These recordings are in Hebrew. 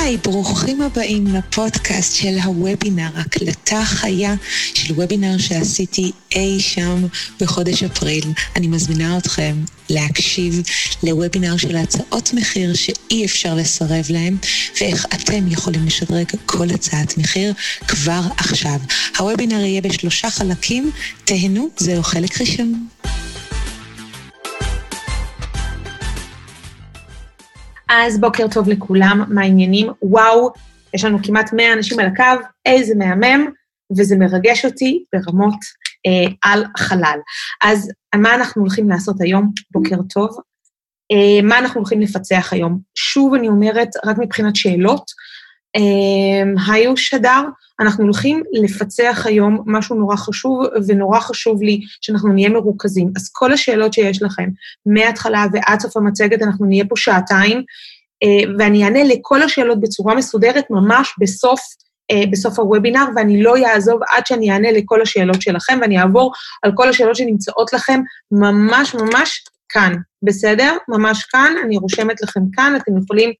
היי, ברוכים הבאים לפודקאסט של הוובינר, הקלטה חיה של וובינר שעשיתי אי שם בחודש אפריל. אני מזמינה אתכם להקשיב לוובינר של הצעות מחיר שאי אפשר לסרב להם, ואיך אתם יכולים לשדרג כל הצעת מחיר כבר עכשיו. הוובינר יהיה בשלושה חלקים, תהנו, זהו חלק ראשון. אז בוקר טוב לכולם, מה העניינים? וואו, יש לנו כמעט 100 אנשים על הקו, איזה מהמם, וזה מרגש אותי ברמות אה, על חלל. אז מה אנחנו הולכים לעשות היום? בוקר טוב. אה, מה אנחנו הולכים לפצח היום? שוב אני אומרת, רק מבחינת שאלות, היו שדר, אנחנו הולכים לפצח היום משהו נורא חשוב, ונורא חשוב לי שאנחנו נהיה מרוכזים. אז כל השאלות שיש לכם, מההתחלה ועד סוף המצגת, אנחנו נהיה פה שעתיים, אה, ואני אענה לכל השאלות בצורה מסודרת ממש בסוף, אה, בסוף הוובינר, ואני לא אעזוב עד שאני אענה לכל השאלות שלכם, ואני אעבור על כל השאלות שנמצאות לכם ממש ממש כאן, בסדר? ממש כאן, אני רושמת לכם כאן, אתם יכולים...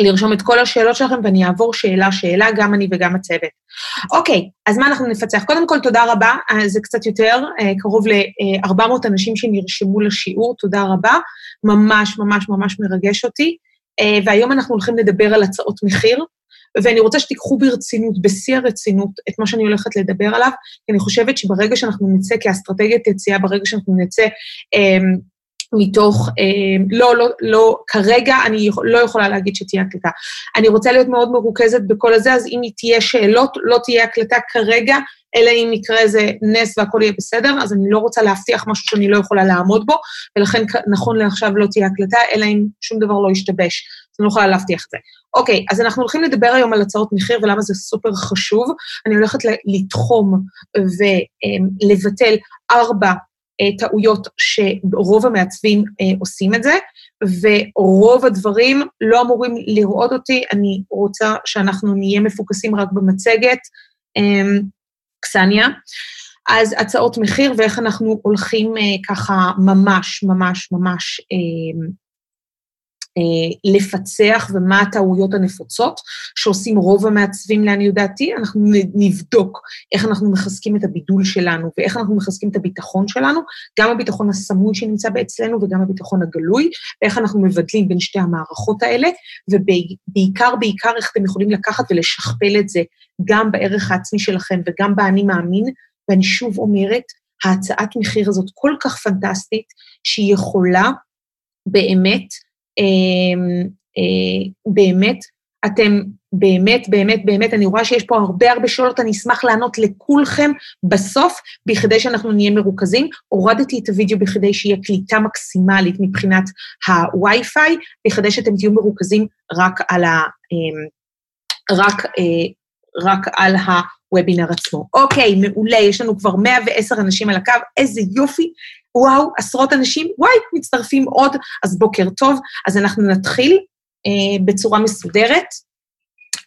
לרשום את כל השאלות שלכם, ואני אעבור שאלה-שאלה, גם אני וגם הצוות. אוקיי, אז מה אנחנו נפצח? קודם כל, תודה רבה, אה, זה קצת יותר, אה, קרוב ל-400 אנשים שנרשמו לשיעור, תודה רבה, ממש ממש ממש מרגש אותי. אה, והיום אנחנו הולכים לדבר על הצעות מחיר, ואני רוצה שתיקחו ברצינות, בשיא הרצינות, את מה שאני הולכת לדבר עליו, כי אני חושבת שברגע שאנחנו נצא כאסטרטגיית יציאה, ברגע שאנחנו נצא מתוך, אה, לא, לא, לא, כרגע אני לא יכולה להגיד שתהיה הקלטה. אני רוצה להיות מאוד מרוכזת בכל הזה, אז אם תהיה שאלות, לא תהיה הקלטה כרגע, אלא אם יקרה איזה נס והכל יהיה בסדר, אז אני לא רוצה להבטיח משהו שאני לא יכולה לעמוד בו, ולכן נכון לעכשיו לא תהיה הקלטה, אלא אם שום דבר לא ישתבש. אני לא יכולה להבטיח את זה. אוקיי, אז אנחנו הולכים לדבר היום על הצעות מחיר ולמה זה סופר חשוב. אני הולכת לתחום ולבטל ארבע אה, טעויות שרוב המעצבים אה, עושים את זה, ורוב הדברים לא אמורים לראות אותי, אני רוצה שאנחנו נהיה מפוקסים רק במצגת. אה, קסניה. אז הצעות מחיר ואיך אנחנו הולכים ככה ממש, ממש, ממש אה, לפצח ומה הטעויות הנפוצות שעושים רוב המעצבים לעניות דעתי, אנחנו נבדוק איך אנחנו מחזקים את הבידול שלנו ואיך אנחנו מחזקים את הביטחון שלנו, גם הביטחון הסמוי שנמצא אצלנו וגם הביטחון הגלוי, ואיך אנחנו מבדלים בין שתי המערכות האלה, ובעיקר, בעיקר איך אתם יכולים לקחת ולשכפל את זה גם בערך העצמי שלכם וגם באני מאמין, ואני שוב אומרת, ההצעת מחיר הזאת כל כך פנטסטית, שהיא יכולה באמת אמ, אה, באמת, אתם באמת, באמת, באמת, אני רואה שיש פה הרבה הרבה שאלות, אני אשמח לענות לכולכם בסוף, בכדי שאנחנו נהיה מרוכזים. הורדתי את הוידאו בכדי שיהיה קליטה מקסימלית מבחינת הווי-פיי, בכדי שאתם תהיו מרוכזים רק על ה... אמ, רק, אה, רק על הוובינר עצמו. אוקיי, מעולה, יש לנו כבר 110 אנשים על הקו, איזה יופי. וואו, עשרות אנשים, וואי, מצטרפים עוד, אז בוקר טוב. אז אנחנו נתחיל אה, בצורה מסודרת,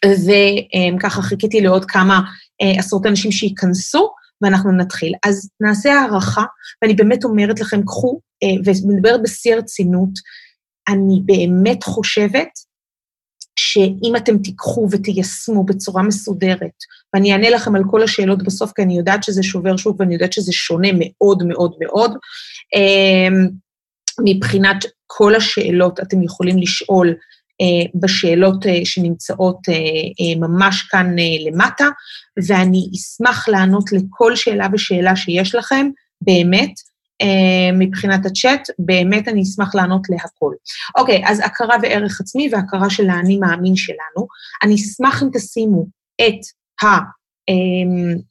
וככה חיכיתי לעוד כמה אה, עשרות אנשים שייכנסו, ואנחנו נתחיל. אז נעשה הערכה, ואני באמת אומרת לכם, קחו, אה, ומדברת בשיא הרצינות, אני באמת חושבת שאם אתם תיקחו ותיישמו בצורה מסודרת, ואני אענה לכם על כל השאלות בסוף, כי אני יודעת שזה שובר שוק ואני יודעת שזה שונה מאוד מאוד מאוד, אמ, מבחינת כל השאלות אתם יכולים לשאול אה, בשאלות אה, שנמצאות אה, ממש כאן למטה, ואני אשמח לענות לכל שאלה ושאלה שיש לכם, באמת. אה, מבחינת הצ'אט, באמת אני אשמח לענות להכל. אוקיי, אז הכרה וערך עצמי והכרה של האני מאמין שלנו. אני אשמח אם תשימו את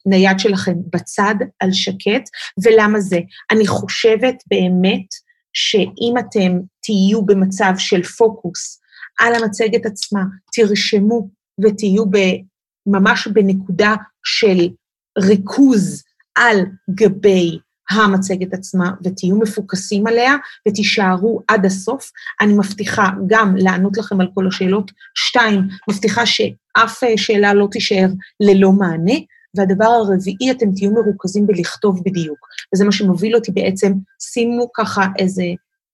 הנייד שלכם בצד, על שקט, ולמה זה? אני חושבת באמת שאם אתם תהיו במצב של פוקוס על המצגת עצמה, תרשמו ותהיו ממש בנקודה של ריכוז על גבי המצגת עצמה ותהיו מפוקסים עליה ותישארו עד הסוף. אני מבטיחה גם לענות לכם על כל השאלות. שתיים, מבטיחה שאף שאלה לא תישאר ללא מענה. והדבר הרביעי, אתם תהיו מרוכזים בלכתוב בדיוק. וזה מה שמוביל אותי בעצם, שימו ככה איזה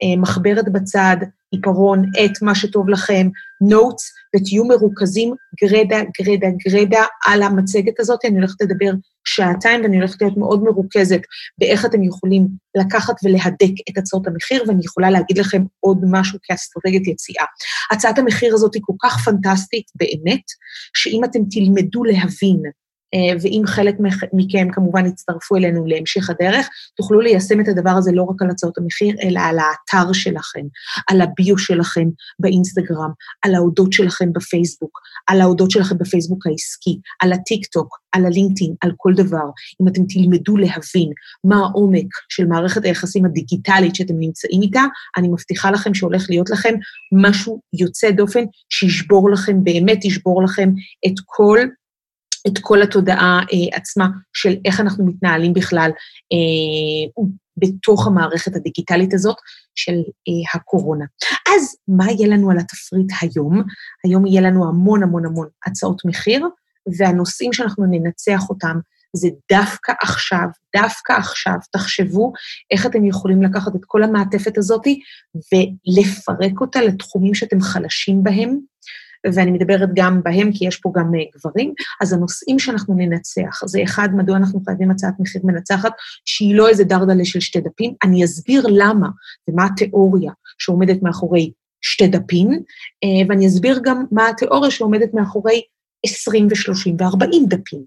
אה, מחברת בצד, עיפרון, את מה שטוב לכם, נוטס, ותהיו מרוכזים גרדה, גרדה, גרדה על המצגת הזאת. אני הולכת לדבר שעתיים ואני הולכת להיות מאוד מרוכזת באיך אתם יכולים לקחת ולהדק את הצעות המחיר, ואני יכולה להגיד לכם עוד משהו כאסטרטגיית יציאה. הצעת המחיר הזאת היא כל כך פנטסטית באמת, שאם אתם תלמדו להבין ואם חלק מכם כמובן יצטרפו אלינו להמשך הדרך, תוכלו ליישם את הדבר הזה לא רק על הצעות המחיר, אלא על האתר שלכם, על הביו שלכם באינסטגרם, על ההודות שלכם בפייסבוק, על ההודות שלכם בפייסבוק העסקי, על הטיק-טוק, על הלינקדאין, על כל דבר. אם אתם תלמדו להבין מה העומק של מערכת היחסים הדיגיטלית שאתם נמצאים איתה, אני מבטיחה לכם שהולך להיות לכם משהו יוצא דופן, שישבור לכם, באמת ישבור לכם את כל את כל התודעה אה, עצמה של איך אנחנו מתנהלים בכלל אה, בתוך המערכת הדיגיטלית הזאת של אה, הקורונה. אז מה יהיה לנו על התפריט היום? היום יהיה לנו המון המון המון הצעות מחיר, והנושאים שאנחנו ננצח אותם זה דווקא עכשיו, דווקא עכשיו, תחשבו איך אתם יכולים לקחת את כל המעטפת הזאת ולפרק אותה לתחומים שאתם חלשים בהם, ואני מדברת גם בהם, כי יש פה גם אה, גברים, אז הנושאים שאנחנו ננצח, זה אחד, מדוע אנחנו חייבים הצעת מחיר מנצחת, שהיא לא איזה דרדלה של שתי דפים, אני אסביר למה ומה התיאוריה שעומדת מאחורי שתי דפים, אה, ואני אסביר גם מה התיאוריה שעומדת מאחורי 20 ו-30 ו-40 דפים.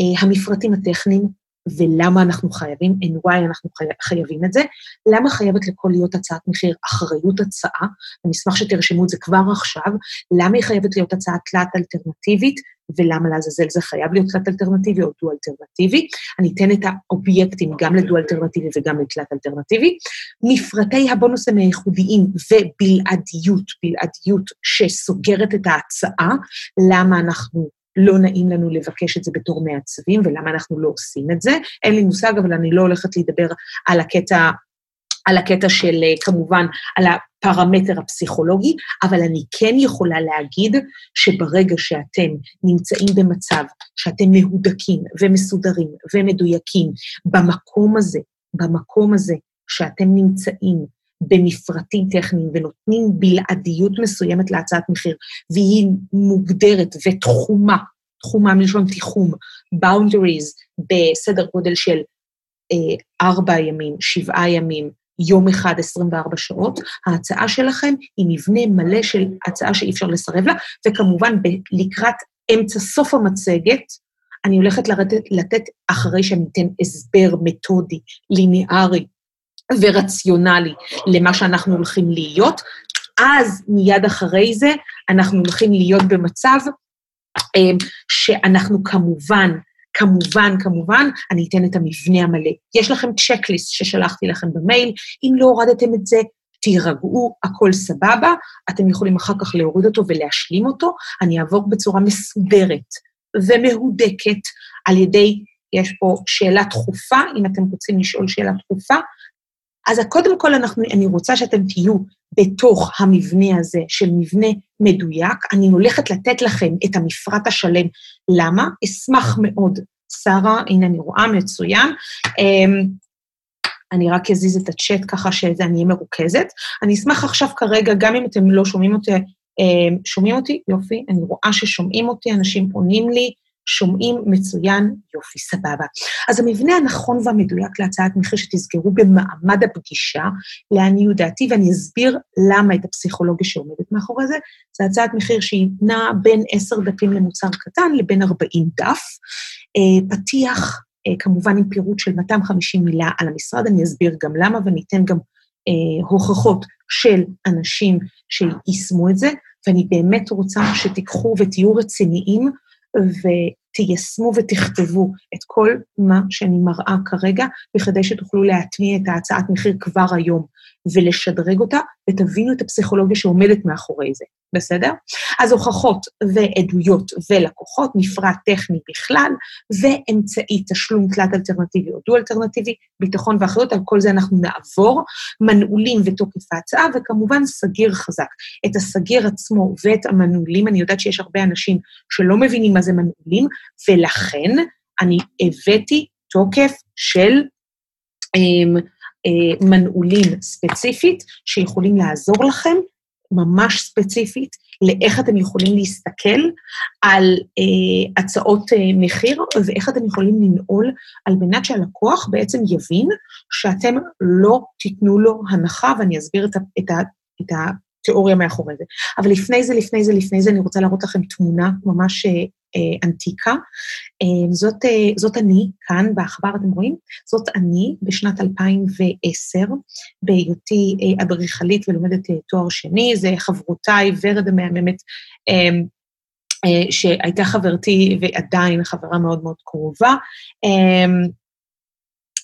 אה, המפרטים הטכניים, ולמה אנחנו חייבים, NY אנחנו חייבים את זה, למה חייבת לכל להיות הצעת מחיר? אחריות הצעה, אני אשמח שתרשמו את זה כבר עכשיו, למה היא חייבת להיות הצעה תלת אלטרנטיבית, ולמה לעזאזל זה חייב להיות תלת אלטרנטיבי או דו אלטרנטיבי. אני אתן את האובייקטים גם לדו אלטרנטיבי וגם לתלת אלטרנטיבי. מפרטי הבונוסים הייחודיים ובלעדיות, בלעדיות שסוגרת את ההצעה, למה אנחנו לא נעים לנו לבקש את זה בתור מעצבים, ולמה אנחנו לא עושים את זה. אין לי מושג, אבל אני לא הולכת לדבר על הקטע, על הקטע של, אה, כמובן, על הפרמטר הפסיכולוגי, אבל אני כן יכולה להגיד שברגע שאתם נמצאים במצב שאתם מהודקים ומסודרים ומדויקים במקום הזה, במקום הזה שאתם נמצאים, במפרטים טכניים ונותנים בלעדיות מסוימת להצעת מחיר, והיא מוגדרת ותחומה, תחומה מלשון תיחום, boundaries, בסדר גודל של אה, ארבע ימים, שבעה ימים, יום אחד, 24 שעות, ההצעה שלכם היא מבנה מלא של הצעה שאי אפשר לסרב לה, וכמובן לקראת אמצע סוף המצגת, אני הולכת לרדת, לתת, אחרי שאני אתן הסבר מתודי, ליניארי, ורציונלי למה שאנחנו הולכים להיות, אז מיד אחרי זה אנחנו הולכים להיות במצב אמ, שאנחנו כמובן, כמובן, כמובן, אני אתן את המבנה המלא. יש לכם צ'קליסט ששלחתי לכם במייל, אם לא הורדתם את זה, תירגעו, הכל סבבה, אתם יכולים אחר כך להוריד אותו ולהשלים אותו. אני אעבור בצורה מסודרת ומהודקת על ידי, יש פה שאלה דחופה, אם אתם רוצים לשאול שאלה דחופה, אז קודם כל אנחנו, אני רוצה שאתם תהיו בתוך המבנה הזה של מבנה מדויק. אני הולכת לתת לכם את המפרט השלם. למה? אשמח מאוד. שרה, הנה אני רואה, מצוין. אמ, אני רק אזיז את הצ'אט ככה שאני אהיה מרוכזת. אני אשמח עכשיו כרגע, גם אם אתם לא שומעים אותי, אמ, שומעים אותי? יופי, אני רואה ששומעים אותי, אנשים עונים לי. שומעים מצוין, יופי, סבבה. אז המבנה הנכון והמדויק להצעת מחיר שתסגרו במעמד הפגישה, לעניות דעתי, ואני אסביר למה את הפסיכולוגיה שעומדת מאחורי זה, זה הצעת מחיר שהיא נעה בין עשר דפים למוצר קטן לבין ארבעים דף. אה, פתיח, אה, כמובן עם פירוט של 250 מילה על המשרד, אני אסביר גם למה ואני אתן גם אה, הוכחות של אנשים שיישמו את זה, ואני באמת רוצה שתיקחו ותהיו רציניים the ותיישמו ותכתבו את כל מה שאני מראה כרגע, בכדי שתוכלו להטמיע את ההצעת מחיר כבר היום ולשדרג אותה, ותבינו את הפסיכולוגיה שעומדת מאחורי זה. בסדר? אז הוכחות ועדויות ולקוחות, מפרט טכני בכלל, ואמצעי תשלום תלת אלטרנטיבי או דו אלטרנטיבי, ביטחון ואחריות, על כל זה אנחנו נעבור, מנעולים ותוקף ההצעה, וכמובן סגיר חזק. את הסגיר עצמו ואת המנעולים, אני יודעת שיש הרבה אנשים שלא מבינים מה זה מנעולים, ולכן אני הבאתי תוקף של... אמ, אה, מנעולים ספציפית שיכולים לעזור לכם, ממש ספציפית, לאיך אתם יכולים להסתכל על אה, הצעות אה, מחיר ואיך אתם יכולים לנעול על מנת שהלקוח בעצם יבין שאתם לא תיתנו לו הנחה, ואני אסביר את, את, את התיאוריה מאחורי זה. אבל לפני זה, לפני זה, לפני זה, אני רוצה להראות לכם תמונה ממש אה, אה, אנטיקה. אה, זאת, אה, זאת אני, כאן בעכבר, אתם רואים? זאת אני בשנת 2010, בהיותי אה, אדריכלית ולומדת אה, תואר שני, זה חברותיי, ורד המהממת, אה, אה, שהייתה חברתי ועדיין חברה מאוד מאוד קרובה. אה,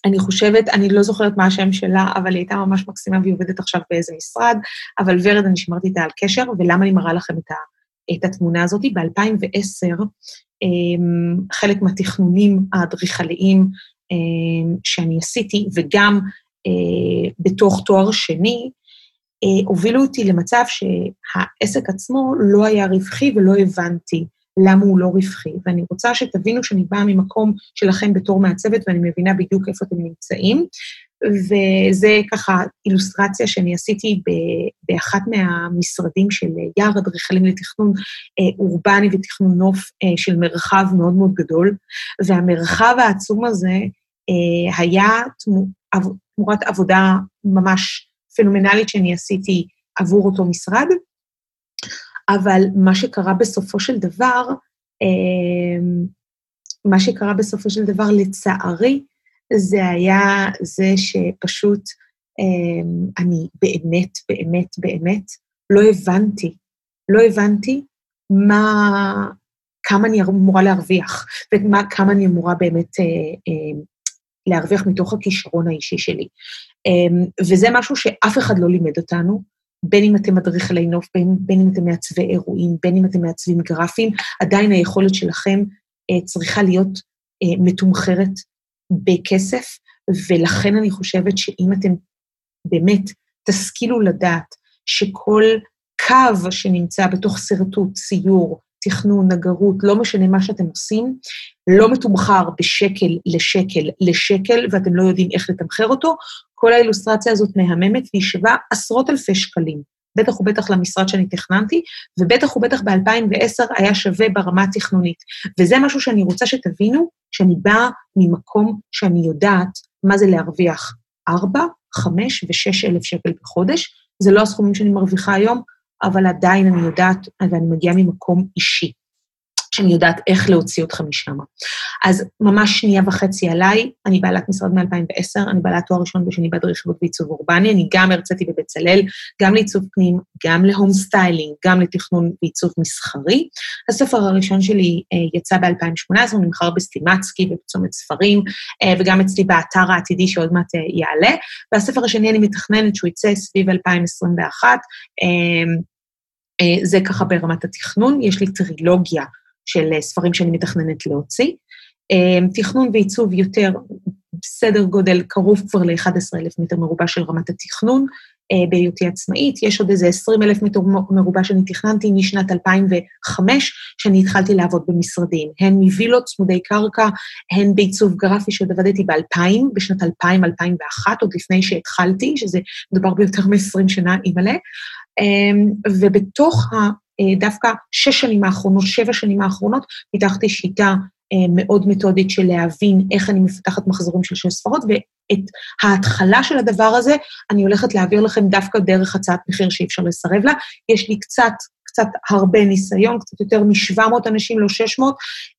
אני חושבת, אני לא זוכרת מה השם שלה, אבל היא הייתה ממש מקסימה והיא עובדת עכשיו באיזה משרד, אבל ורד, אני שמרתי איתה על קשר, ולמה אני מראה לכם את, ה, את התמונה הזאת? ב-2010, אמ, חלק מהתכנונים האדריכליים אמ, שאני עשיתי, וגם אה, בתוך תואר שני, אה, הובילו אותי למצב שהעסק עצמו לא היה רווחי ולא הבנתי למה הוא לא רווחי. ואני רוצה שתבינו שאני באה ממקום שלכם בתור מעצבת, ואני מבינה בדיוק איפה אתם נמצאים. וזה ככה אילוסטרציה שאני עשיתי באחת מהמשרדים של יער אדריכלים לתכנון אה, אורבני ותכנון נוף אה, של מרחב מאוד מאוד גדול, והמרחב העצום הזה אה, היה תמורת עבודה ממש פנומנלית שאני עשיתי עבור אותו משרד, אבל מה שקרה בסופו של דבר, מה שקרה בסופו של דבר, לצערי, זה היה זה שפשוט אה, אני באמת, באמת, באמת לא הבנתי, לא הבנתי מה, כמה אני אמורה להרוויח, וכמה אני אמורה באמת אה, אה, להרוויח מתוך הכישרון האישי שלי. אה, וזה משהו שאף אחד לא לימד אותנו, בין אם אתם אדריכלי נוף, בין, בין אם אתם מעצבי אירועים, בין אם אתם מעצבים גרפיים, עדיין היכולת שלכם אה, צריכה להיות אה, מתומחרת בכסף, ולכן אני חושבת שאם אתם באמת תשכילו לדעת שכל קו שנמצא בתוך שרטוט, ציור, תכנון, נגרות, לא משנה מה שאתם עושים, לא מתומחר בשקל לשקל לשקל, ואתם לא יודעים איך לתמחר אותו, כל האילוסטרציה הזאת מהממת והיא שווה עשרות אלפי שקלים. בטח ובטח למשרד שאני תכננתי, ובטח ובטח ב-2010 היה שווה ברמה התכנונית. וזה משהו שאני רוצה שתבינו, שאני באה ממקום שאני יודעת מה זה להרוויח 4, 5 ו-6 אלף שקל בחודש. זה לא הסכומים שאני מרוויחה היום, אבל עדיין אני יודעת, ואני מגיעה ממקום אישי. שאני יודעת איך להוציא אותך משם. אז ממש שנייה וחצי עליי, אני בעלת משרד מ-2010, אני בעלת תואר ראשון ושני באדריכלות ועיצוב אורבני, אני גם הרציתי בבצלאל, גם לעיצוב פנים, גם ל home styling, גם לתכנון ועיצוב מסחרי. הספר הראשון שלי אה, יצא ב-2018, הוא נמכר בסטימצקי ובצומת ספרים, אה, וגם אצלי באתר העתידי שעוד מעט אה, יעלה. והספר השני אני מתכננת שהוא יצא סביב 2021. אה, אה, זה ככה ברמת התכנון, יש לי טרילוגיה של אה, ספרים שאני מתכננת להוציא. אה, תכנון ועיצוב יותר, בסדר גודל קרוב כבר ל-11,000 מטר מרובע של רמת התכנון, אה, בהיותי עצמאית. יש עוד איזה 20,000 מטר מרובע שאני תכננתי משנת 2005, שאני התחלתי לעבוד במשרדים, הן מווילות צמודי קרקע, הן בעיצוב גרפי שעוד עבדתי ב-2000, בשנת 2000-2001, עוד לפני שהתחלתי, שזה מדובר ביותר מ-20 שנה, אימא'לה. ובתוך דווקא שש שנים האחרונות, שבע שנים האחרונות, פיתחתי שיטה אה, מאוד מתודית של להבין איך אני מפתחת מחזורים של שש ספרות, ואת ההתחלה של הדבר הזה אני הולכת להעביר לכם דווקא דרך הצעת מחיר שאי אפשר לסרב לה. יש לי קצת, קצת הרבה ניסיון, קצת יותר מ-700 אנשים, לא 600.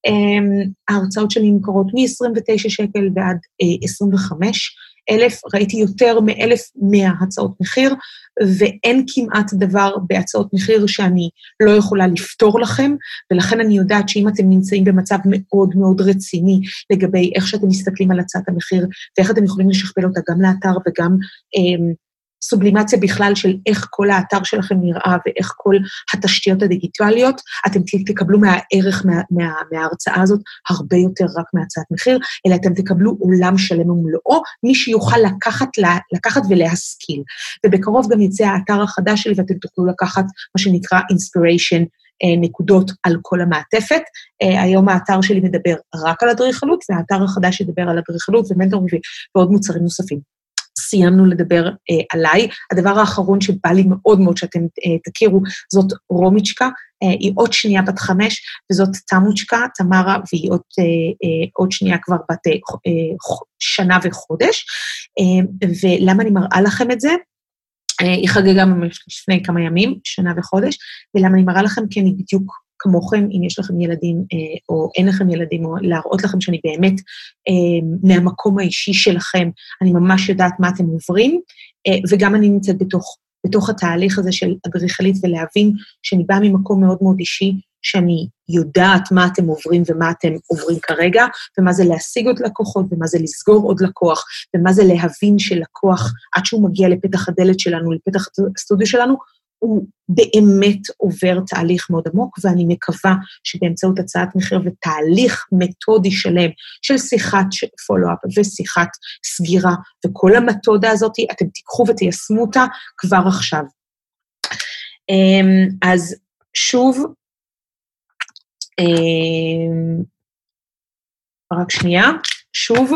אמ, ההרצאות שלי נמכרות מ-29 שקל ועד 25 אה, אלף, ראיתי יותר מ-1,100 הצעות מחיר, ואין כמעט דבר בהצעות מחיר שאני לא יכולה לפתור לכם, ולכן אני יודעת שאם אתם נמצאים במצב מאוד מאוד רציני לגבי איך שאתם מסתכלים על הצעת המחיר, ואיך אתם יכולים לשכפל אותה גם לאתר וגם אה, סובלימציה בכלל של איך כל האתר שלכם נראה ואיך כל התשתיות הדיגיטליות, אתם תקבלו מהערך מה, מה, מההרצאה הזאת הרבה יותר רק מהצעת מחיר, אלא אתם תקבלו עולם שלם ומלואו, מי שיוכל לקחת, לקחת ולהשכיל. ובקרוב גם יצא האתר החדש שלי ואתם תוכלו לקחת מה שנקרא inspiration אה, נקודות על כל המעטפת. אה, היום האתר שלי מדבר רק על אדריכלות, והאתר החדש ידבר על אדריכלות ומנטורים ועוד מוצרים נוספים. סיימנו לדבר אה, עליי. הדבר האחרון שבא לי מאוד מאוד שאתם אה, תכירו, זאת רומיצ'קה, אה, היא עוד שנייה בת חמש, וזאת תמוצ'קה, תמרה, והיא עוד, אה, אה, עוד שנייה כבר בת אה, אה, שנה וחודש. אה, ולמה אני מראה לכם את זה? אה, היא חגגה ממש לפני כמה ימים, שנה וחודש, ולמה אני מראה לכם? כי אני בדיוק כמוכם, אם יש לכם ילדים אה, או אין לכם ילדים, או להראות לכם שאני באמת אה, מהמקום האישי שלכם, אני ממש יודעת מה אתם עוברים, אה, וגם אני נמצאת בתוך, בתוך התהליך הזה של אדריכלית ולהבין שאני באה ממקום מאוד מאוד אישי, שאני יודעת מה אתם עוברים ומה אתם עוברים כרגע, ומה זה להשיג עוד לקוחות, ומה זה לסגור עוד לקוח, ומה זה להבין שלקוח, עד שהוא מגיע לפתח הדלת שלנו, לפתח הסטודיו שלנו, הוא באמת עובר תהליך מאוד עמוק, ואני מקווה שבאמצעות הצעת מחיר ותהליך מתודי שלם של שיחת פולו-אפ ושיחת סגירה, וכל המתודה הזאת, אתם תיקחו ותיישמו אותה כבר עכשיו. אמ, אז שוב, אמ, רק שנייה, שוב,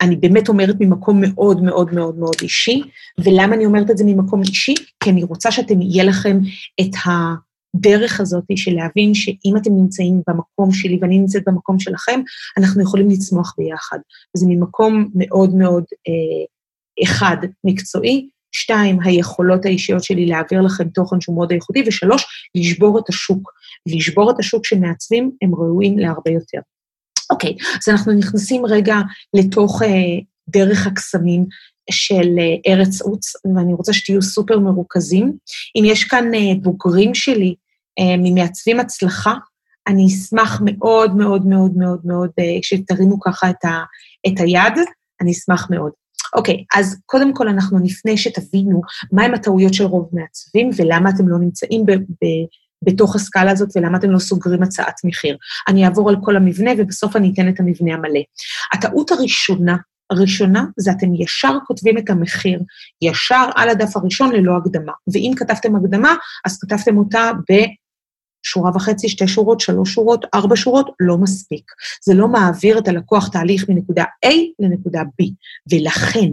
אני באמת אומרת ממקום מאוד מאוד מאוד מאוד אישי, ולמה אני אומרת את זה ממקום אישי? כי אני רוצה שאתם, יהיה לכם את הדרך הזאת של להבין שאם אתם נמצאים במקום שלי ואני נמצאת במקום שלכם, אנחנו יכולים לצמוח ביחד. זה ממקום מאוד מאוד, אה, אחד, מקצועי, שתיים, היכולות האישיות שלי להעביר לכם תוכן שהוא מאוד איכותי, ושלוש, לשבור את השוק. לשבור את השוק שמעצבים, הם ראויים להרבה יותר. אוקיי, אז אנחנו נכנסים רגע לתוך אה, דרך הקסמים של אה, ארץ עוץ, ואני רוצה שתהיו סופר מרוכזים. אם יש כאן אה, בוגרים שלי ממעצבים הצלחה, אני אשמח מאוד מאוד מאוד מאוד מאוד שתרימו ככה את, ה, את היד, אני אשמח מאוד. אוקיי, אז קודם כל אנחנו נפנה שתבינו מהם הטעויות של רוב מעצבים ולמה אתם לא נמצאים ב, ב, בתוך הסקאלה הזאת ולמה אתם לא סוגרים הצעת מחיר. אני אעבור על כל המבנה ובסוף אני אתן את המבנה המלא. הטעות הראשונה, הראשונה זה אתם ישר כותבים את המחיר, ישר על הדף הראשון ללא הקדמה. ואם כתבתם הקדמה, אז כתבתם אותה ב... שורה וחצי, שתי שורות, שלוש שורות, ארבע שורות, לא מספיק. זה לא מעביר את הלקוח תהליך מנקודה A לנקודה B, ולכן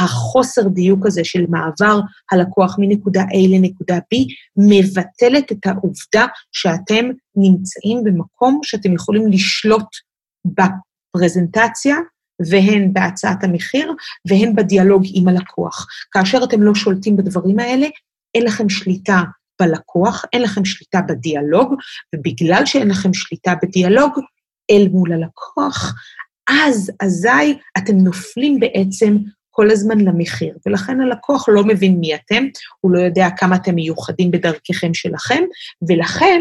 החוסר דיוק הזה של מעבר הלקוח מנקודה A לנקודה B מבטלת את העובדה שאתם נמצאים במקום שאתם יכולים לשלוט בפרזנטציה והן בהצעת המחיר, והן בדיאלוג עם הלקוח. כאשר אתם לא שולטים בדברים האלה, אין לכם שליטה בלקוח, אין לכם שליטה בדיאלוג, ובגלל שאין לכם שליטה בדיאלוג אל מול הלקוח, אז אזי אתם נופלים בעצם כל הזמן למחיר, ולכן הלקוח לא מבין מי אתם, הוא לא יודע כמה אתם מיוחדים בדרככם שלכם, ולכן,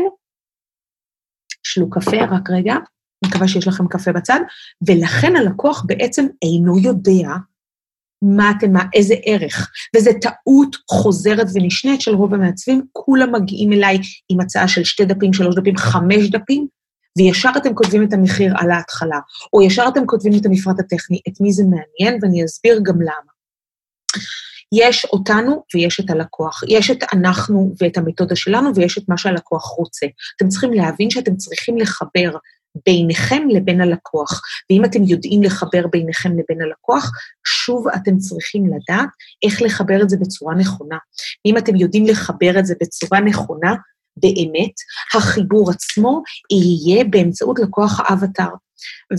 שלו קפה רק רגע, אני מקווה שיש לכם קפה בצד, ולכן הלקוח בעצם אינו יודע מה אתם, מה, איזה ערך. וזו טעות חוזרת ונשנית של רוב המעצבים, כולם מגיעים אליי עם הצעה של שתי דפים, שלוש דפים, חמש דפים, וישר אתם כותבים את המחיר על ההתחלה, או ישר אתם כותבים את המפרט הטכני, את מי זה מעניין, ואני אסביר גם למה. יש אותנו ויש את הלקוח. יש את אנחנו ואת המתודה שלנו, ויש את מה שהלקוח רוצה. אתם צריכים להבין שאתם צריכים לחבר ביניכם לבין הלקוח. ואם אתם יודעים לחבר ביניכם לבין הלקוח, שוב אתם צריכים לדעת איך לחבר את זה בצורה נכונה. ואם אתם יודעים לחבר את זה בצורה נכונה, באמת, החיבור עצמו יהיה באמצעות לקוח האבטר.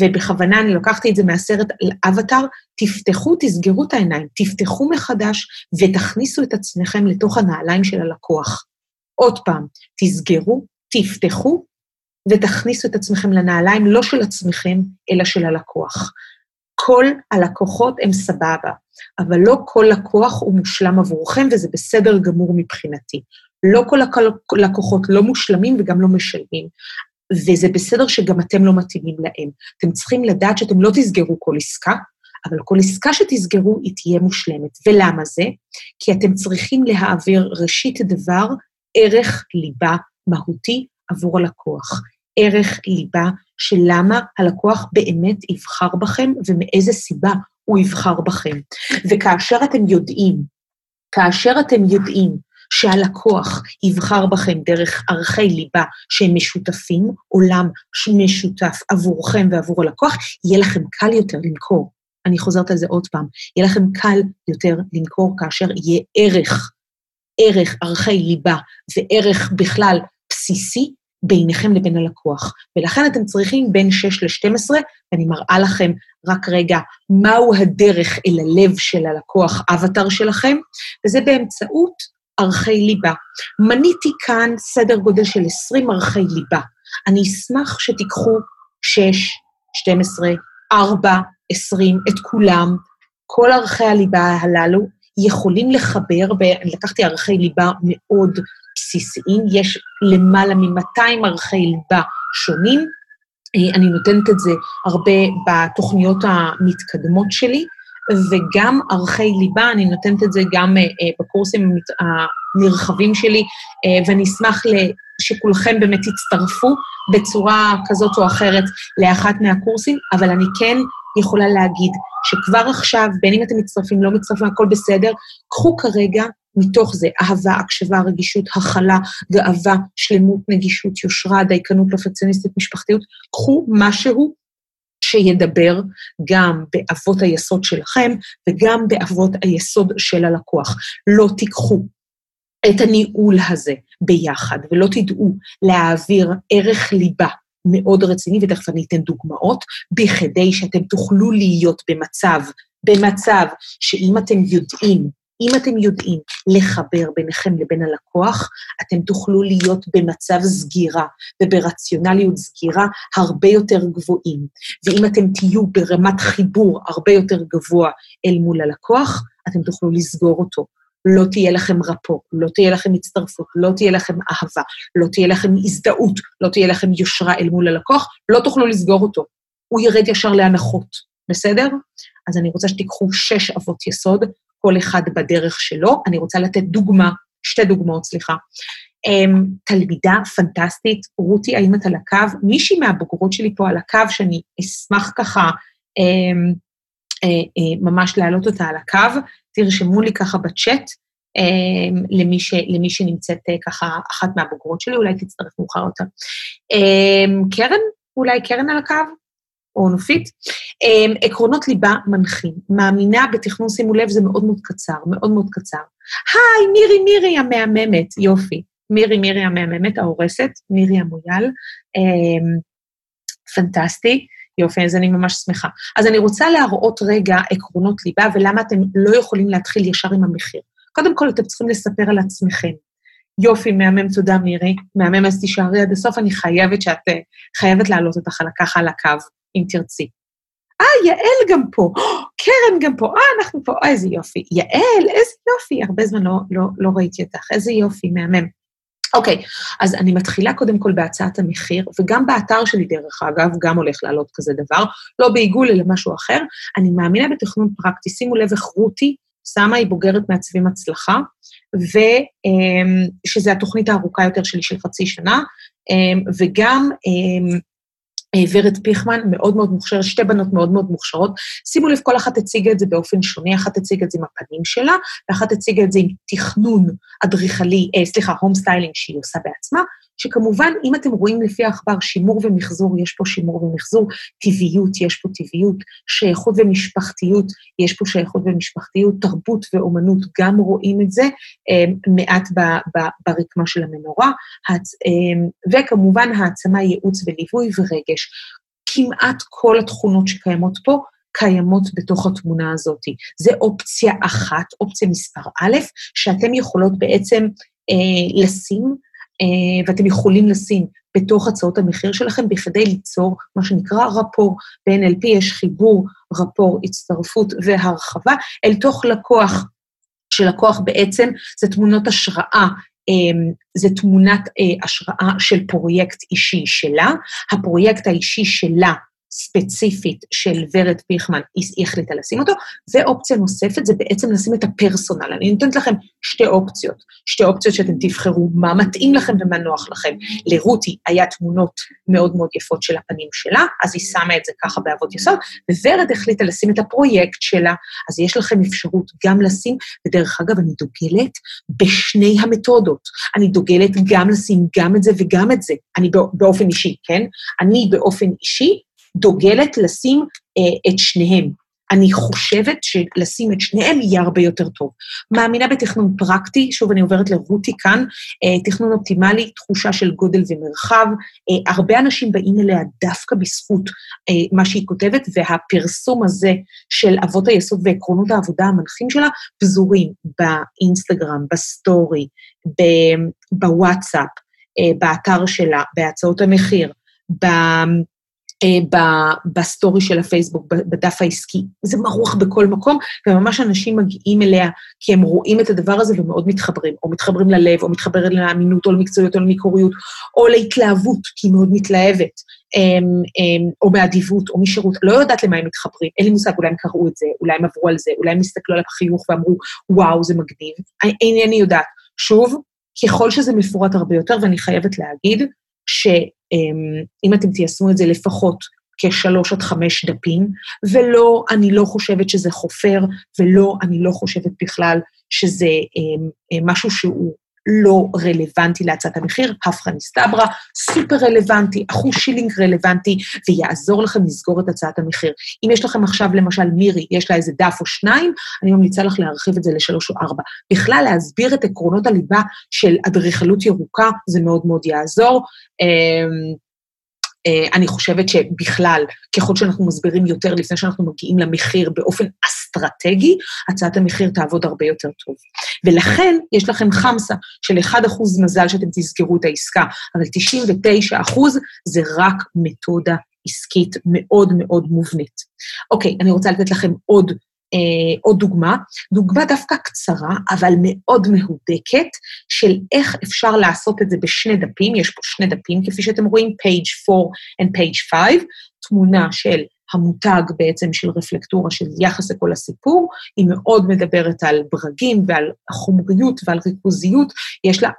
ובכוונה אני לוקחתי את זה מהסרט אבטאר, תפתחו, תסגרו את העיניים, תפתחו מחדש ותכניסו את עצמכם לתוך הנעליים של הלקוח. עוד פעם, תסגרו, תפתחו ותכניסו את עצמכם לנעליים לא של עצמכם, אלא של הלקוח. כל הלקוחות הם סבבה, אבל לא כל לקוח הוא מושלם עבורכם, וזה בסדר גמור מבחינתי. לא כל הלקוחות לא מושלמים וגם לא משלמים, וזה בסדר שגם אתם לא מתאימים להם. אתם צריכים לדעת שאתם לא תסגרו כל עסקה, אבל כל עסקה שתסגרו היא תהיה מושלמת. ולמה זה? כי אתם צריכים להעביר ראשית דבר, ערך ליבה מהותי עבור הלקוח. ערך ליבה של למה הלקוח באמת יבחר בכם ומאיזה סיבה הוא יבחר בכם. וכאשר אתם יודעים, כאשר אתם יודעים שהלקוח יבחר בכם דרך ערכי ליבה שהם משותפים, עולם משותף עבורכם ועבור הלקוח, יהיה לכם קל יותר למכור. אני חוזרת על זה עוד פעם, יהיה לכם קל יותר למכור כאשר יהיה ערך, ערך, ערכי ליבה וערך בכלל בסיסי ביניכם לבין הלקוח. ולכן אתם צריכים בין 6 ל-12, ואני מראה לכם רק רגע מהו הדרך אל הלב של הלקוח, אבטר שלכם, וזה באמצעות ערכי ליבה. מניתי כאן סדר גודל של 20 ערכי ליבה. אני אשמח שתיקחו 6, 12, 4, 20, את כולם. כל ערכי הליבה הללו יכולים לחבר, לקחתי ערכי ליבה מאוד בסיסיים, יש למעלה מ-200 ערכי ליבה שונים. אה, אני נותנת את זה הרבה בתוכניות המתקדמות שלי, וגם ערכי ליבה, אני נותנת את זה גם אה, אה, בקורסים הנרחבים שלי, ואני אשמח שכולכם באמת תצטרפו בצורה כזאת או אחרת לאחת מהקורסים, אבל אני כן יכולה להגיד שכבר עכשיו, בין אם אתם מצטרפים, לא מצטרפים, הכל בסדר, קחו כרגע מתוך זה אהבה, הקשבה, רגישות, הכלה, גאווה, שלמות, נגישות, יושרה, דייקנות, פרפקציוניסטית, משפחתיות, קחו משהו שידבר גם באבות היסוד שלכם וגם באבות היסוד של הלקוח. לא תיקחו את הניהול הזה ביחד ולא תדעו להעביר ערך ליבה מאוד רציני, ותכף אני אתן דוגמאות, בכדי שאתם תוכלו להיות במצב, במצב שאם אתם יודעים אם אתם יודעים לחבר ביניכם לבין הלקוח, אתם תוכלו להיות במצב סגירה וברציונליות סגירה הרבה יותר גבוהים. ואם אתם תהיו ברמת חיבור הרבה יותר גבוה אל מול הלקוח, אתם תוכלו לסגור אותו. לא תהיה לכם רפו, לא תהיה לכם הצטרפות, לא תהיה לכם אהבה, לא תהיה לכם הזדהות, לא תהיה לכם יושרה אל מול הלקוח, לא תוכלו לסגור אותו. הוא ירד ישר להנחות, בסדר? אז אני רוצה שתיקחו שש אבות יסוד, כל אחד בדרך שלו. אני רוצה לתת דוגמה, שתי דוגמאות, סליחה. Um, תלמידה פנטסטית, רותי, האם את על הקו? מישהי מהבוגרות שלי פה על הקו, שאני אשמח ככה um, uh, uh, ממש להעלות אותה על הקו, תרשמו לי ככה בצ'אט, um, למי, ש, למי שנמצאת uh, ככה, אחת מהבוגרות שלי, אולי תצטרף מאוחר יותר. Um, קרן? אולי קרן על הקו? או נופית. אמ, עקרונות ליבה מנחים. מאמינה בתכנון, שימו לב, זה מאוד מאוד קצר, מאוד מאוד קצר. היי, מירי, מירי המהממת, יופי. מירי, מירי המהממת, ההורסת, מירי המויאל. אמ, פנטסטי. יופי, אז אני ממש שמחה. אז אני רוצה להראות רגע עקרונות ליבה ולמה אתם לא יכולים להתחיל ישר עם המחיר. קודם כל, אתם צריכים לספר על עצמכם. יופי, מהמם, תודה מירי. מהמם, אז תישארי עד הסוף, אני חייבת שאת, חייבת להעלות אותך על הקו. אם תרצי. אה, יעל גם פה, קרן גם פה, אה, אנחנו פה, אה, איזה יופי. יעל, איזה יופי, הרבה זמן לא, לא, לא ראיתי אותך, איזה יופי, מהמם. אוקיי, אז אני מתחילה קודם כל בהצעת המחיר, וגם באתר שלי, דרך אגב, גם הולך לעלות כזה דבר, לא בעיגול, אלא משהו אחר. אני מאמינה בתכנון פרקטי. שימו לב איך רותי שמה, היא בוגרת מעצבים הצלחה, ושזה אמ, התוכנית הארוכה יותר שלי של חצי שנה, אמ, וגם אמ, ורד פיכמן, מאוד מאוד מוכשרת, שתי בנות מאוד מאוד מוכשרות. שימו לב, כל אחת הציגה את זה באופן שונה, אחת הציגה את זה עם הפנים שלה, ואחת הציגה את זה עם תכנון אדריכלי, אה, סליחה, home styling שהיא עושה בעצמה, שכמובן, אם אתם רואים לפי העכבר שימור ומחזור, יש פה שימור ומחזור, טבעיות, יש פה טבעיות, שייכות ומשפחתיות, יש פה שייכות ומשפחתיות, תרבות ואומנות, גם רואים את זה אה, מעט ברקמה של המנורה, אה, וכמובן העצמה, ייעוץ וליווי ורגש. כמעט כל התכונות שקיימות פה, קיימות בתוך התמונה הזאת. זה אופציה אחת, אופציה מספר א', שאתם יכולות בעצם אה, לשים ואתם יכולים לשים בתוך הצעות המחיר שלכם בכדי ליצור מה שנקרא רפור. ב-NLP יש חיבור, רפור, הצטרפות והרחבה אל תוך לקוח, שלקוח בעצם זה תמונות השראה, אה, זה תמונת אה, השראה של פרויקט אישי שלה. הפרויקט האישי שלה ספציפית של ורד פיכמן, היא החליטה לשים אותו, ואופציה נוספת זה בעצם לשים את הפרסונל. אני נותנת לכם שתי אופציות, שתי אופציות שאתם תבחרו מה מתאים לכם ומה נוח לכם. לרותי היה תמונות מאוד מאוד יפות של הפנים שלה, אז היא שמה את זה ככה באבות יסוד, וורד החליטה לשים את הפרויקט שלה, אז יש לכם אפשרות גם לשים, ודרך אגב, אני דוגלת בשני המתודות. אני דוגלת גם לשים גם את זה וגם את זה, אני באופן אישי, כן? אני באופן אישי דוגלת לשים אה, את שניהם. אני חושבת שלשים את שניהם יהיה הרבה יותר טוב. מאמינה בתכנון פרקטי, שוב, אני עוברת לרותי כאן, אה, תכנון אופטימלי, תחושה של גודל ומרחב. אה, הרבה אנשים באים אליה דווקא בזכות אה, מה שהיא כותבת, והפרסום הזה של אבות היסוד ועקרונות העבודה המנחים שלה פזורים באינסטגרם, בסטורי, בוואטסאפ, באתר שלה, בהצעות המחיר, בסטורי של הפייסבוק, בדף העסקי. זה מרוח בכל מקום, וממש אנשים מגיעים אליה כי הם רואים את הדבר הזה ומאוד מתחברים, או מתחברים ללב, או מתחברים לאמינות, או למקצועיות, או למקוריות, או להתלהבות, כי היא מאוד מתלהבת, אמ, אמ, או מאדיבות, או משירות. לא יודעת למה הם מתחברים, אין לי מושג, אולי הם קראו את זה, אולי הם עברו על זה, אולי הם הסתכלו על החיוך ואמרו, וואו, זה מגניב. אינני יודעת. שוב, ככל שזה מפורט הרבה יותר, ואני חייבת להגיד, שאם אתם תיישמו את זה לפחות כשלוש עד חמש דפים, ולא, אני לא חושבת שזה חופר, ולא, אני לא חושבת בכלל שזה אה, אה, משהו שהוא לא רלוונטי להצעת המחיר, הפכה נסתברא, סופר רלוונטי, אחוז שילינג רלוונטי, ויעזור לכם לסגור את הצעת המחיר. אם יש לכם עכשיו, למשל, מירי, יש לה איזה דף או שניים, אני ממליצה לך להרחיב את זה לשלוש או ארבע. בכלל, להסביר את עקרונות הליבה של אדריכלות ירוקה, זה מאוד מאוד יעזור. אה, אני חושבת שבכלל, ככל שאנחנו מסבירים יותר לפני שאנחנו מגיעים למחיר באופן אסטרטגי, הצעת המחיר תעבוד הרבה יותר טוב. ולכן יש לכם חמסה של 1% מזל שאתם תסגרו את העסקה, אבל 99% זה רק מתודה עסקית מאוד מאוד מובנית. אוקיי, אני רוצה לתת לכם עוד עוד דוגמה, דוגמה דווקא קצרה, אבל מאוד מהודקת, של איך אפשר לעשות את זה בשני דפים, יש פה שני דפים, כפי שאתם רואים, page 4 and page 5, תמונה של המותג בעצם של רפלקטורה של יחס לכל הסיפור, היא מאוד מדברת על ברגים ועל חומריות ועל ריכוזיות, יש לה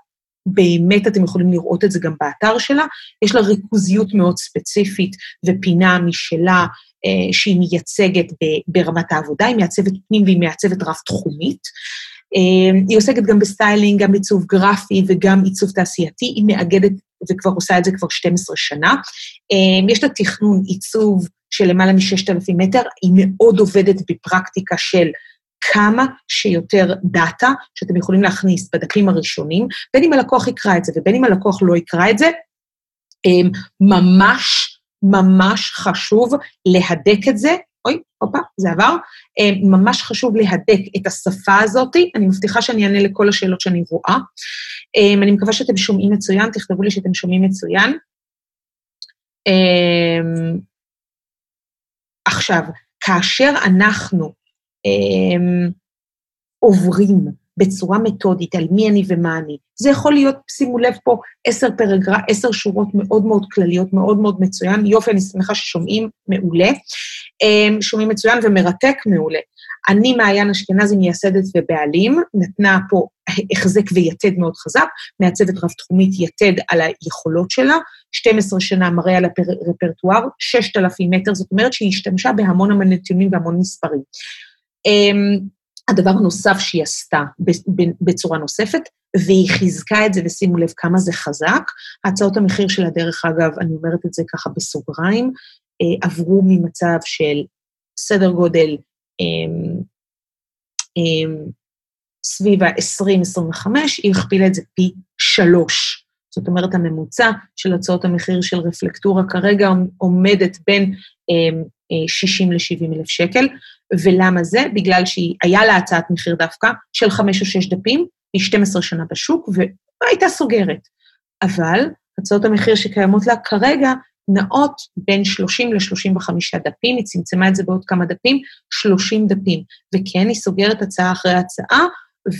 באמת אתם יכולים לראות את זה גם באתר שלה, יש לה ריכוזיות מאוד ספציפית ופינה משלה אה, שהיא מייצגת ברמת העבודה, היא מעצבת פנים והיא מעצבת רב-תחומית. אה, היא עוסקת גם בסטיילינג, גם עיצוב גרפי וגם עיצוב תעשייתי, היא מאגדת וכבר עושה את זה כבר 12 שנה. אה, יש לה תכנון עיצוב של למעלה מ-6,000 מטר, היא מאוד עובדת בפרקטיקה של כמה שיותר דאטה שאתם יכולים להכניס בדפים הראשונים, בין אם הלקוח יקרא את זה ובין אם הלקוח לא יקרא את זה, ממש ממש חשוב להדק את זה. אוי, הופה, זה עבר. אה, ממש חשוב להדק את השפה הזאת. אני מבטיחה שאני אענה לכל השאלות שאני רואה. אה, אני מקווה שאתם שומעים מצוין, תכתבו לי שאתם שומעים מצוין. עכשיו, כאשר אנחנו עוברים בצורה מתודית על מי אני ומה אני. זה יכול להיות, שימו לב פה, עשר פרגרה, עשר שורות מאוד מאוד כלליות, מאוד מאוד מצוין. יופי, אני שמחה ששומעים מעולה. אמ, שומעים מצוין ומרתק מעולה. אני מעיין אשכנזי, מייסדת ובעלים, נתנה פה החזק ויתד מאוד חזק, מעצבת רב-תחומית יתד על היכולות שלה, 12 שנה מראה על הרפרטואר, 6,000 מטר, זאת אומרת שהיא השתמשה בהמון המון נתונים והמון מספרים. אמ, הדבר הנוסף שהיא עשתה בצורה נוספת, והיא חיזקה את זה, ושימו לב כמה זה חזק. הצעות המחיר שלה, דרך אגב, אני אומרת את זה ככה בסוגריים, אה, עברו ממצב של סדר גודל אמ, אמ, סביב ה-20-25, היא הכפילה את זה פי שלוש. זאת אומרת, הממוצע של הצעות המחיר של רפלקטורה כרגע עומדת בין 60 אמ, ל-70 אלף שקל. ולמה זה? בגלל שהיא, היה לה הצעת מחיר דווקא של חמש או שש דפים, היא 12 שנה בשוק, והייתה סוגרת. אבל הצעות המחיר שקיימות לה כרגע נעות בין 30 ל-35 דפים, היא צמצמה את זה בעוד כמה דפים, 30 דפים. וכן, היא סוגרת הצעה אחרי הצעה,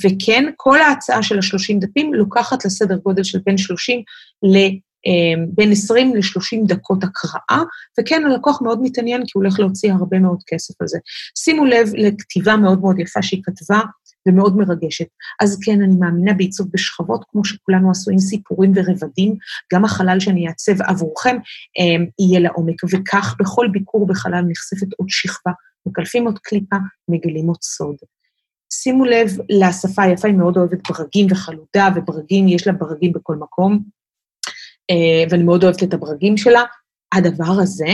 וכן, כל ההצעה של ה-30 דפים לוקחת לסדר גודל של בין 30 ל... אמ, בין 20 ל-30 דקות הקראה, וכן, הלקוח מאוד מתעניין כי הוא הולך להוציא הרבה מאוד כסף על זה. שימו לב לכתיבה מאוד מאוד יפה שהיא כתבה, ומאוד מרגשת. אז כן, אני מאמינה בעיצוב בשכבות, כמו שכולנו עשו עם סיפורים ורבדים, גם החלל שאני אעצב עבורכם אמ, יהיה לעומק, וכך בכל ביקור בחלל נחשפת עוד שכבה, מקלפים עוד קליפה, מגלים עוד סוד. שימו לב לשפה היפה, היא מאוד אוהבת ברגים וחלודה, וברגים, יש לה ברגים בכל מקום. אה, ואני מאוד אוהבת את הברגים שלה. הדבר הזה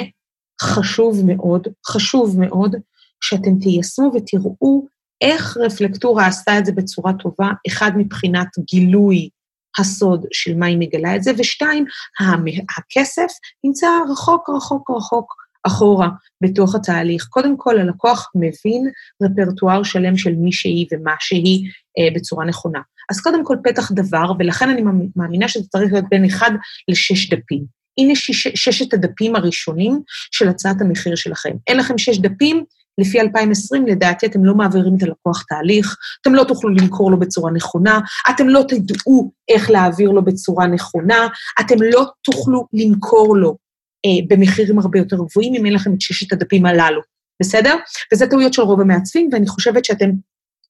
חשוב מאוד, חשוב מאוד, שאתם תיישמו ותראו איך רפלקטורה עשתה את זה בצורה טובה, אחד מבחינת גילוי הסוד של מה היא מגלה את זה, ושתיים, הכסף נמצא רחוק רחוק רחוק אחורה בתוך התהליך. קודם כל, הלקוח מבין רפרטואר שלם של מי שהיא ומה שהיא אה, בצורה נכונה. אז קודם כל, פתח דבר, ולכן אני מאמינה שזה צריך להיות בין אחד לשש דפים. הנה שש, ששת הדפים הראשונים של הצעת המחיר שלכם. אין לכם שש דפים, לפי 2020, לדעתי אתם לא מעבירים את הלקוח תהליך, אתם לא תוכלו למכור לו בצורה נכונה, אתם לא תדעו איך להעביר לו בצורה נכונה, אתם לא תוכלו למכור לו אה, במחירים הרבה יותר גבוהים אם אין לכם את ששת הדפים הללו, בסדר? וזה טעויות של רוב המעצבים, ואני חושבת שאתם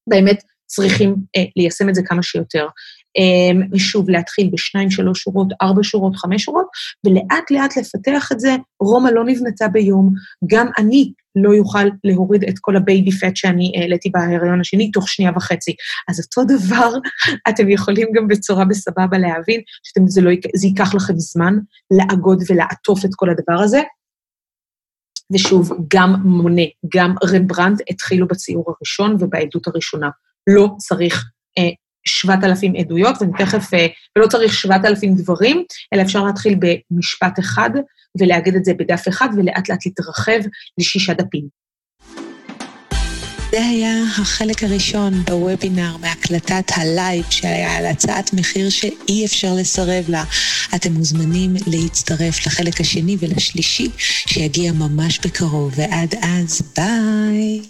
באמת צריכים אה, ליישם את זה כמה שיותר. אמ, ושוב, להתחיל בשניים, שלוש שורות, ארבע שורות, חמש שורות, ולאט לאט לפתח את זה. רומא לא נבנתה ביום, גם אני לא יוכל להוריד את כל ה baby fat שאני העליתי בהיריון השני תוך שנייה וחצי. אז אותו דבר, אתם יכולים גם בצורה בסבבה להבין, שזה לא, ייקח לכם זמן לאגוד ולעטוף את כל הדבר הזה. ושוב, גם מונה, גם רמברנד התחילו בציור הראשון ובעדות הראשונה. לא צריך אה, 7,000 עדויות, ואני תכף, אה, ולא צריך 7,000 דברים, אלא אפשר להתחיל במשפט אחד ולהגיד את זה בדף אחד, ולאט לאט להתרחב לשישה דפים. זה היה החלק הראשון בוובינר מהקלטת הלייב שהיה על הצעת מחיר שאי אפשר לסרב לה. אתם מוזמנים להצטרף לחלק השני ולשלישי שיגיע ממש בקרוב, ועד אז ביי.